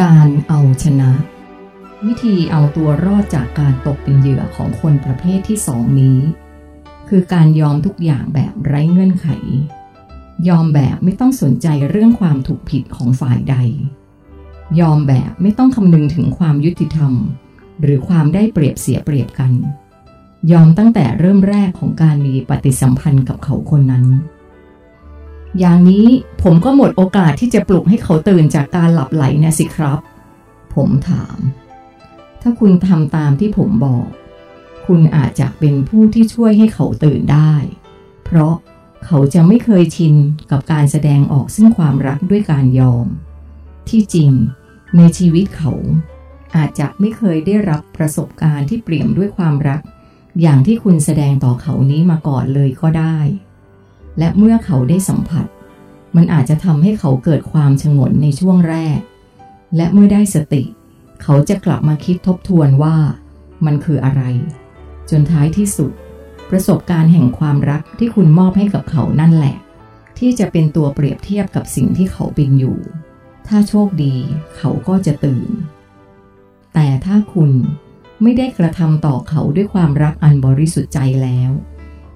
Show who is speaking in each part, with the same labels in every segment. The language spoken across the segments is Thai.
Speaker 1: การเอาชนะ วิธีเอาตัวรอดจากการตกเป็นเหยื่อของคนประเภทที่สองนี้ คือการยอมทุกอย่างแบบไร้เงื่อนไข ยอมแบบไม่ต้องสนใจเรื่องความถูกผิดของฝ่ายใด ยอมแบบไม่ต้องคำนึงถึงความยุติธรรม หรือความได้เปรียบเสียเปรียบกัน ยอมตั้งแต่เริ่มแรกของการมีปฏิสัมพันธ์กับเขาคนนั้น อย่างนี้ผมก็หมดโอกาสที่จะปลุกให้เขาตื่นจากการหลับไหลนะสิครับ ผมถาม ถ้าคุณทำตามที่ผมบอก คุณอาจจะเป็นผู้ที่ช่วยให้เขาตื่นได้ เพราะเขาจะไม่เคยชินกับการแสดงออกซึ่งความรักด้วยการยอม ที่จริงในชีวิตเขา อาจจะไม่เคยได้รับประสบการณ์ที่เปลี่ยมด้วยความรัก อย่างที่คุณแสดงต่อเขานี้มาก่อนเลยก็ได้ และเมื่อเขาได้สัมผัส มันอาจจะทำให้เขาเกิดความชงนในช่วงแรก และเมื่อได้สติ เขาจะกลับมาคิดทบทวนว่า มันคืออะไร จนท้ายที่สุด ประสบการณ์แห่งความรักที่คุณมอบให้กับเขานั่นแหละ ที่จะเป็นตัวเปรียบเทียบกับสิ่งที่เขาเป็นอยู่ ถ้าโชคดี เขาก็จะตื่น แต่ถ้าคุณไม่ได้กระทำต่อเขาด้วยความรักอันบริสุทธิ์ใจแล้ว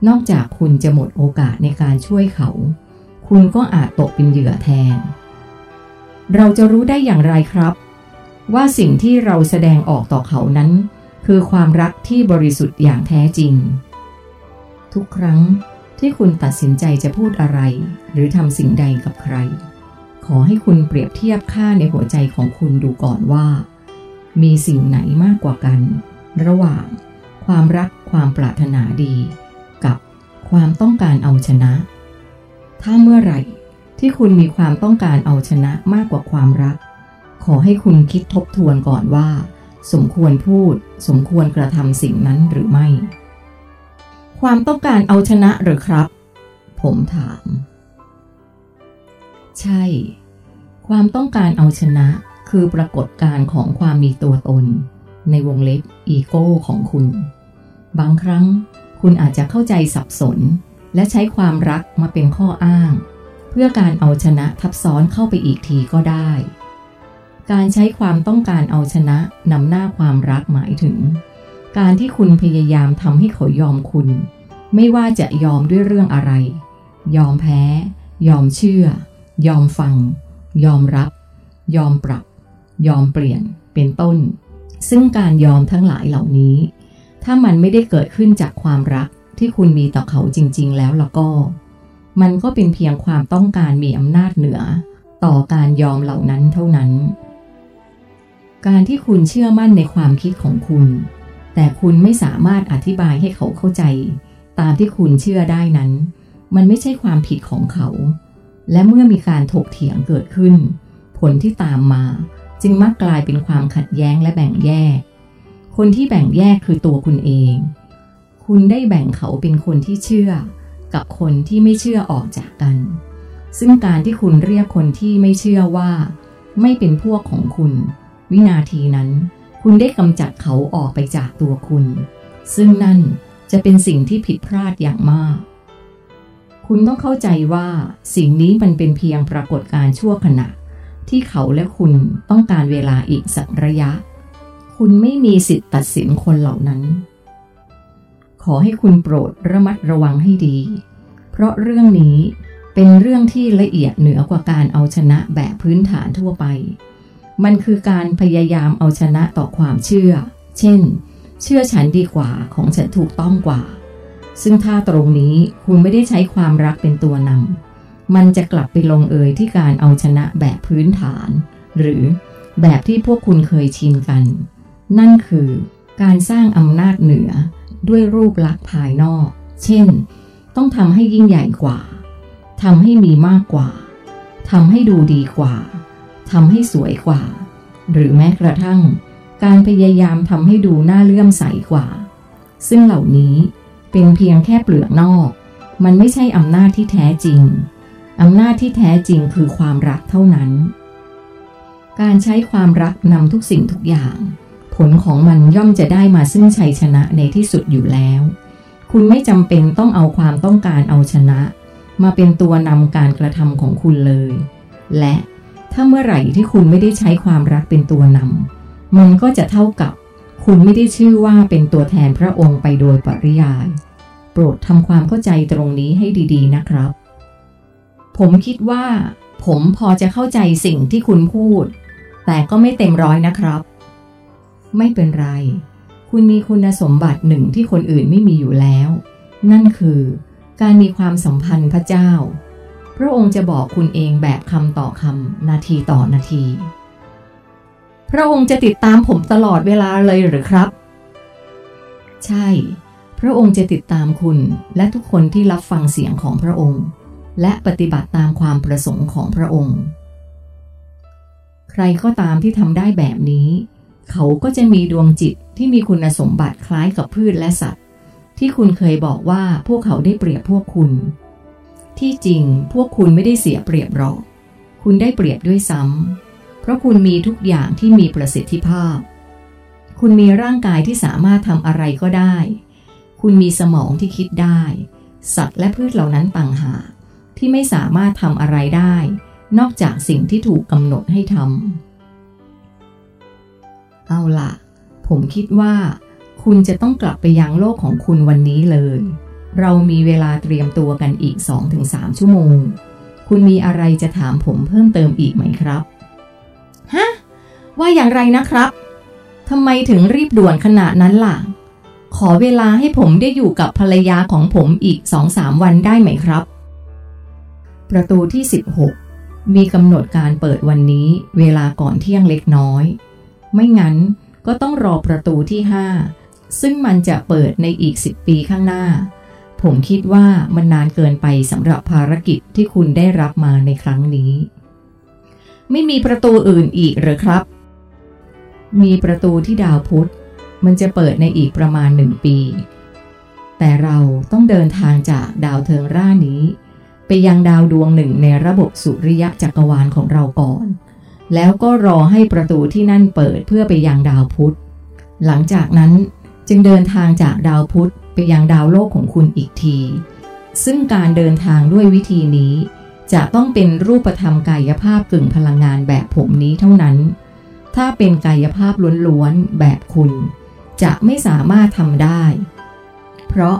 Speaker 1: นอกจากคุณจะหมดโอกาสในการช่วยเขา คุณก็อาจตกเป็นเหยื่อแทน เราจะรู้ได้อย่างไรครับ ว่าสิ่งที่เราแสดงออกต่อเขานั้น คือความรักที่บริสุทธิ์อย่างแท้จริง ทุกครั้งที่คุณตัดสินใจจะพูดอะไร หรือทำสิ่งใดกับใคร ขอให้คุณเปรียบเทียบค่าในหัวใจของคุณดูก่อนว่า มีสิ่งไหนมากกว่ากัน ระหว่าง ความรักความปรารถนาดี ความต้องการเอาชนะ ถ้าเมื่อไหร่ที่คุณมีความต้องการเอาชนะมากกว่าความรัก ขอให้คุณคิดทบทวนก่อนว่า สมควรพูด สมควรกระทำสิ่งนั้นหรือไม่ ความต้องการเอาชนะหรือครับ ผมถาม ใช่ ความต้องการเอาชนะคือปรากฏการณ์ของความมีตัวตน ในวงเล็บอีโก้ของคุณ บางครั้ง คุณอาจจะเข้าใจสับสน และใช้ความรักมาเป็นข้ออ้าง เพื่อการเอาชนะทับซ้อนเข้าไปอีกทีก็ได้ การใช้ความต้องการเอาชนะนำหน้าความรักหมายถึง การที่คุณพยายามทำให้เขายอมคุณ ไม่ว่าจะยอมด้วยเรื่องอะไร ยอมแพ้ ยอมเชื่อ ยอมฟัง ยอมรับ ยอมปรับ ยอมเปลี่ยนเป็นต้น ซึ่งการยอมทั้งหลายเหล่านี้ ถ้ามันไม่ได้เกิดขึ้นจากความรักที่คุณมีต่อเขาจริง ๆ แล้วแล่ะก็ มันก็เป็นเพียงความต้องการมีอำนาจเหนือ ต่อการยอมเหล่านั้นเท่านั้น การที่คุณเชื่อมั่นในความคิดของคุณ แต่คุณไม่สามารถอธิบายให้เขาเข้าใจ ตามที่คุณเชื่อได้นั้น มันไม่ใช่ความผิดของเขา และเมื่อมีการถกเถียงเกิดขึ้น ผลที่ตามมา จึงมักกลายเป็นความขัดแย้งและแบ่งแยก คนที่แบ่งแยกคือตัวคุณเอง คุณได้แบ่งเขาเป็นคนที่เชื่อ กับคนที่ไม่เชื่อออกจากกัน ซึ่งการที่คุณเรียกคนที่ไม่เชื่อว่า ไม่เป็นพวกของคุณ วินาทีนั้น คุณได้กำจัดเขาออกไปจากตัวคุณ ซึ่งนั่นจะเป็นสิ่งที่ผิดพลาดอย่างมาก คุณต้องเข้าใจว่าสิ่งนี้มันเป็นเพียงปรากฏการณ์ชั่วขณะ ที่เขาและคุณต้องการเวลาอีกสักระยะ คุณไม่มีสิทธิ์ตัดสินคนเหล่านั้น ขอให้คุณโปรดระมัดระวังให้ดี เพราะเรื่องนี้เป็นเรื่องที่ละเอียดเหนือกว่าการเอาชนะแบบพื้นฐานทั่วไป มันคือการพยายามเอาชนะต่อความเชื่อ เช่น เชื่อฉันดีกว่าของฉันถูกต้องกว่า ซึ่งถ้าตรงนี้คุณไม่ได้ใช้ความรักเป็นตัวนำ มันจะกลับไปลงเอยที่การเอาชนะแบบพื้นฐาน หรือแบบที่พวกคุณเคยชินกัน นั่นคือการสร้างอำนาจเหนือด้วยรูปลักษณ์ภายนอก เช่น ต้องทำให้ยิ่งใหญ่กว่าทำให้มีมากกว่าทำให้ดูดีกว่าทำให้สวยกว่า หรือแม้กระทั่ง การพยายามทำให้ดูน่าเลื่อมใสกว่า ซึ่งเหล่านี้เป็นเพียงแค่เปลือกนอก มันไม่ใช่อำนาจที่แท้จริง อำนาจที่แท้จริงคือความรักเท่านั้น การใช้ความรักนำทุกสิ่งทุกอย่าง ผลของมันย่อมจะได้มาซึ่งชัยชนะในที่สุดอยู่แล้ว คุณไม่จำเป็นต้องเอาความต้องการเอาชนะ มาเป็นตัวนำการกระทำของคุณเลย และถ้าเมื่อไหร่ที่คุณไม่ได้ใช้ความรักเป็นตัวนำมันก็จะเท่ากับ คุณไม่ได้ชื่อว่าเป็นตัวแทนพระองค์ไปโดยปริยาย โปรดทำความเข้าใจตรงนี้ให้ดี ๆ นะครับ ผมคิดว่า ผมพอจะเข้าใจสิ่งที่คุณพูด แต่ก็ไม่เต็มร้อยนะครับ ไม่เป็นไร คุณมีคุณสมบัติหนึ่งที่คนอื่นไม่มีอยู่แล้ว นั่นคือการมีความสัมพันธ์พระเจ้า พระองค์จะบอกคุณเองแบบคำต่อคำนาทีต่อนาที พระองค์จะติดตามผมตลอดเวลาเลยหรือครับ ใช่ พระองค์จะติดตามคุณและทุกคนที่รับฟังเสียงของพระองค์ และปฏิบัติตามความประสงค์ของพระองค์ ใครก็ตามที่ทำได้แบบนี้ เขาก็จะมีดวงจิตที่มีคุณสมบัติคล้ายกับพืชและสัตว์ ที่คุณเคยบอกว่าพวกเขาได้เปรียบพวกคุณ ที่จริงพวกคุณไม่ได้เสียเปรียบหรอก คุณได้เปรียบด้วยซ้ำเพราะคุณมีทุกอย่างที่มีประสิทธิภาพ คุณมีร่างกายที่สามารถทำอะไรก็ได้ คุณมีสมองที่คิดได้ สัตว์และพืชเหล่านั้นต่างหากที่ไม่สามารถทำอะไรได้ นอกจากสิ่งที่ถูกกำหนดให้ทำ เอาล่ะผมคิดว่า คุณจะต้องกลับไปยังโลกของคุณวันนี้เลย เรามีเวลาเตรียมตัวกันอีก 2-3 ชั่วโมง คุณมีอะไรจะถามผมเพิ่มเติมอีกไหมครับ ฮะ ว่าอย่างไรนะครับทำไมถึงรีบด่วนขนาดนั้นล่ะ ขอเวลาให้ผมได้อยู่กับภรรยาของผมอีก2-3วันได้ไหมครับ ประตูที่ 16 มีกำหนดการเปิดวันนี้เวลาก่อนเที่ยงเล็กน้อย ไม่งั้นก็ต้องรอประตูที่ 5 ซึ่งมันจะเปิดในอีก 10 ปีข้างหน้า ผมคิดว่ามันนานเกินไปสำหรับภารกิจที่คุณได้รับมาในครั้งนี้ ไม่มีประตูอื่นอีกหรือครับ มีประตูที่ดาวพุธ มันจะเปิดในอีกประมาณหนึ่งปี แต่เราต้องเดินทางจากดาวเทิงร่านี้ ไปยังดาวดวงหนึ่งในระบบสุริยะจักรวาลของเราก่อน แล้วก็รอให้ประตูที่นั่นเปิดเพื่อไปยังดาวพุธ หลังจากนั้นจึงเดินทางจากดาวพุธไปยังดาวโลกของคุณอีกที ซึ่งการเดินทางด้วยวิธีนี้ จะต้องเป็นรูปธรรมกายภาพกึ่งพลังงานแบบผมนี้เท่านั้น ถ้าเป็นกายภาพล้วนๆแบบคุณ จะไม่สามารถทำได้ เพราะ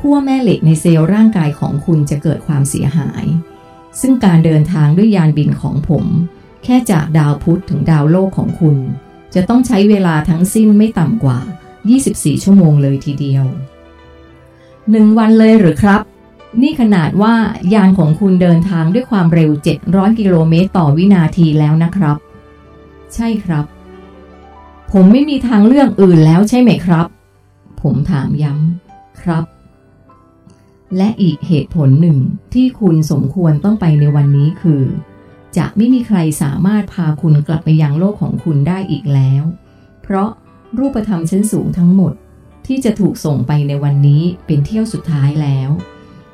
Speaker 1: ขั้วแม่เหล็กในเซลล์ร่างกายของคุณจะเกิดความเสียหาย ซึ่งการเดินทางด้วยยานบินของผม แค่จากดาวพุธถึงดาวโลกของคุณ จะต้องใช้เวลาทั้งสิ้นไม่ต่ำกว่า 24 ชั่วโมงเลยทีเดียวหนึ่งวันเลยหรือครับ นี่ขนาดว่ายานของคุณเดินทางด้วยความเร็ว 700 กิโลเมตรต่อวินาทีแล้วนะครับ ใช่ครับ ผมไม่มีทางเลือกอื่นแล้วใช่ไหมครับ ผมถามย้ำครับ และอีกเหตุผลหนึ่งที่คุณสมควรต้องไปในวันนี้คือ จะไม่มีใครสามารถพาคุณกลับไปยังโลกของคุณได้อีกแล้ว เพราะรูปธรรมชั้นสูงทั้งหมดที่จะถูกส่งไปในวันนี้เป็นเที่ยวสุดท้ายแล้ว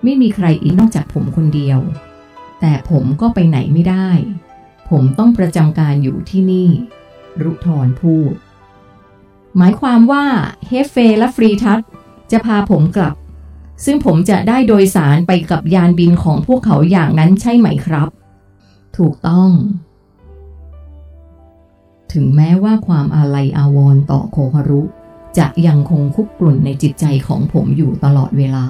Speaker 1: ไม่มีใครอีกนอกจากผมคนเดียว แต่ผมก็ไปไหนไม่ได้ ผมต้องประจำการอยู่ที่นี่ รุทรพูด หมายความว่าเฮเฟและฟรีทัศจะพาผมกลับ ซึ่งผมจะได้โดยสารไปกับยานบินของพวกเขาอย่างนั้นใช่ไหมครับ ถูกต้อง ถึงแม้ว่าความอาลัยอาวรณ์ต่อโคฮารุ จะยังคงคุกกลุ่นในจิตใจของผมอยู่ตลอดเวลา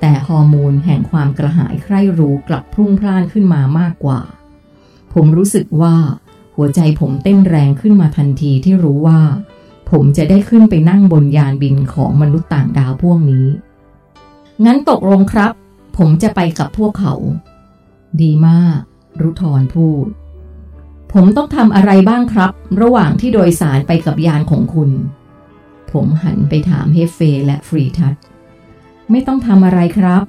Speaker 1: แต่ฮอร์โมนแห่งความกระหายใคร่รู้กลับพุ่งพล่านขึ้นมามากกว่า ผมรู้สึกว่าหัวใจผมเต้นแรงขึ้นมาทันทีที่รู้ว่า ผมจะได้ขึ้นไปนั่งบนยานบินของมนุษย์ต่างดาวพวกนี้ งั้นตกลงครับ ผมจะไปกับพวกเขา ดีมาก รุทรพูด ผมต้องทำอะไรบ้างครับ ระหว่างที่โดยสารไปกับยานของคุณ ผมหันไปถามเฮฟเฟและฟรีทัศไม่ต้องทำอะไรครับ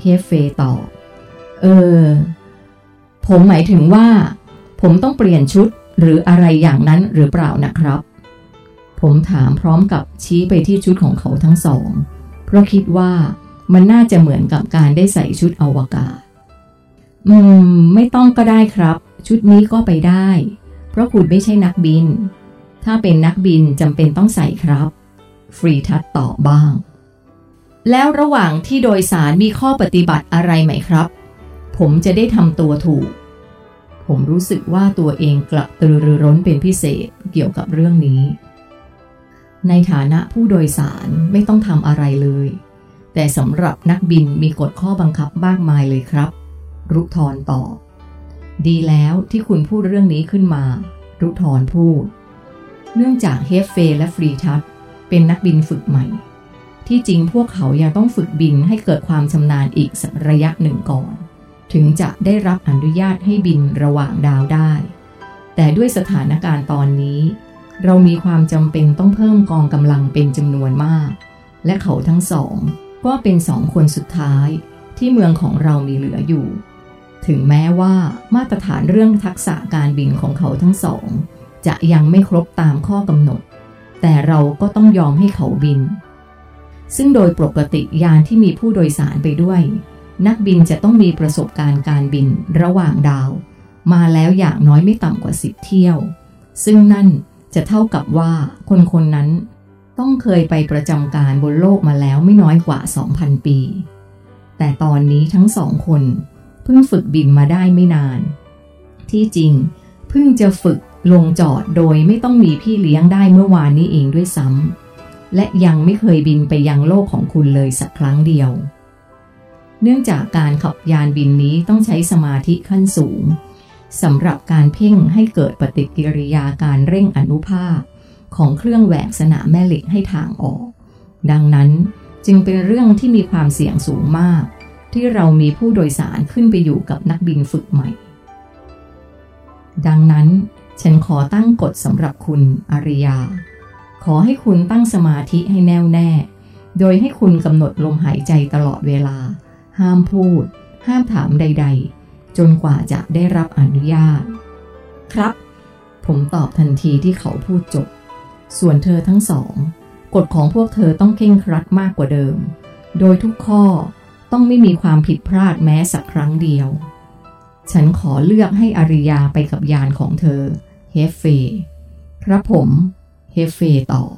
Speaker 1: เฮฟเฟตอบ เออ ผมหมายถึงว่า ผมต้องเปลี่ยนชุดหรืออะไรอย่างนั้นหรือเปล่านะครับ ผมถามพร้อมกับชี้ไปที่ชุดของเขาทั้งสอง เพราะคิดว่ามันน่าจะเหมือนกับการได้ใส่ชุดอวกาศ อืม ไม่ต้องก็ได้ครับ ชุดนี้ก็ไปได้ เพราะคุณไม่ใช่นักบิน ถ้าเป็นนักบินจำเป็นต้องใส่ครับ ฟรีทัตตอบบ้าง แล้วระหว่างที่โดยสารมีข้อปฏิบัติอะไรไหมครับ ผมจะได้ทำตัวถูกผผมรู้สึกว่าตัวเองกระตือรือร้นเป็นพิเศษเกี่ยวกับเรื่องนี้ ในฐานะผู้โดยสารไม่ต้องทำอะไรเลย แต่สำหรับนักบินมีกฎข้อบังคับมากมายเลยครับ รุทรตอบดีแล้วที่คุณพูดเรื่องนี้ขึ้นมา รุทรพูด เนื่องจากเฮฟเฟและฟรีทัตเป็นนักบินฝึกใหม่ ที่จริงพวกเขายังต้องฝึกบินให้เกิดความชำนาญอีกสักระยะหนึ่งก่อน ถึงจะได้รับอนุญาตให้บินระหว่างดาวได้ แต่ด้วยสถานการณ์ตอนนี้ เรามีความจำเป็นต้องเพิ่มกองกำลังเป็นจำนวนมาก และเขาทั้งสองก็เป็นสองคนสุดท้ายที่เมืองของเรามีเหลืออยู่ ถึงแม้ว่ามาตรฐานเรื่องทักษะการบินของเขาทั้งสอง จะยังไม่ครบตามข้อกำหนด แต่เราก็ต้องยอมให้เขาบิน ซึ่งโดยปกติยานที่มีผู้โดยสารไปด้วย นักบินจะต้องมีประสบการณ์การบินระหว่างดาว มาแล้วอย่างน้อยไม่ต่ำกว่าสิบเที่ยว ซึ่งนั่นจะเท่ากับว่าคนคนนั้นต้องเคยไปประจำการบนโลกมาแล้วไม่น้อยกว่า 2,000 ปี แต่ตอนนี้ทั้งสองคน พิ่งฝึกบินมาได้ไม่นาน ที่จริงเพิ่งจะฝึกลงจอดโดยไม่ต้องมีพี่เลี้ยงได้เมื่อวานนี้เองด้วยซ้ำและยังไม่เคยบินไปยังโลกของคุณเลยสักครั้งเดียว เนื่องจากการขับยานบินนี้ต้องใช้สมาธิขั้นสูงสำหรับการเพ่งให้เกิดปฏิกิริยาการเร่งอนุภาค ของเครื่องแหวกสนามแม่เหล็กให้ทางออก ดังนั้นจึงเป็นเรื่องที่มีความเสี่ยงสูงมาก ที่เรามีผู้โดยสารขึ้นไปอยู่กับนักบินฝึกใหม่ ดังนั้น ฉันขอตั้งกฎสำหรับคุณอริยา ขอให้คุณตั้งสมาธิให้แน่วแน่ โดยให้คุณกำหนดลมหายใจตลอดเวลา ห้ามพูด ห้ามถามใด ๆ จนกว่าจะได้รับอนุญาต ครับ ผมตอบทันทีที่เขาพูดจบ ส่วนเธอทั้งสอง กฎของพวกเธอต้องเข่งครัดมากกว่าเดิม โดยทุกข้อ ต้องไม่มีความผิดพลาดแม้สักครั้งเดียว ฉันขอเลือกให้อริยาไปกับยานของเธอ เฮฟเฟครับผม เฮฟเฟตอบ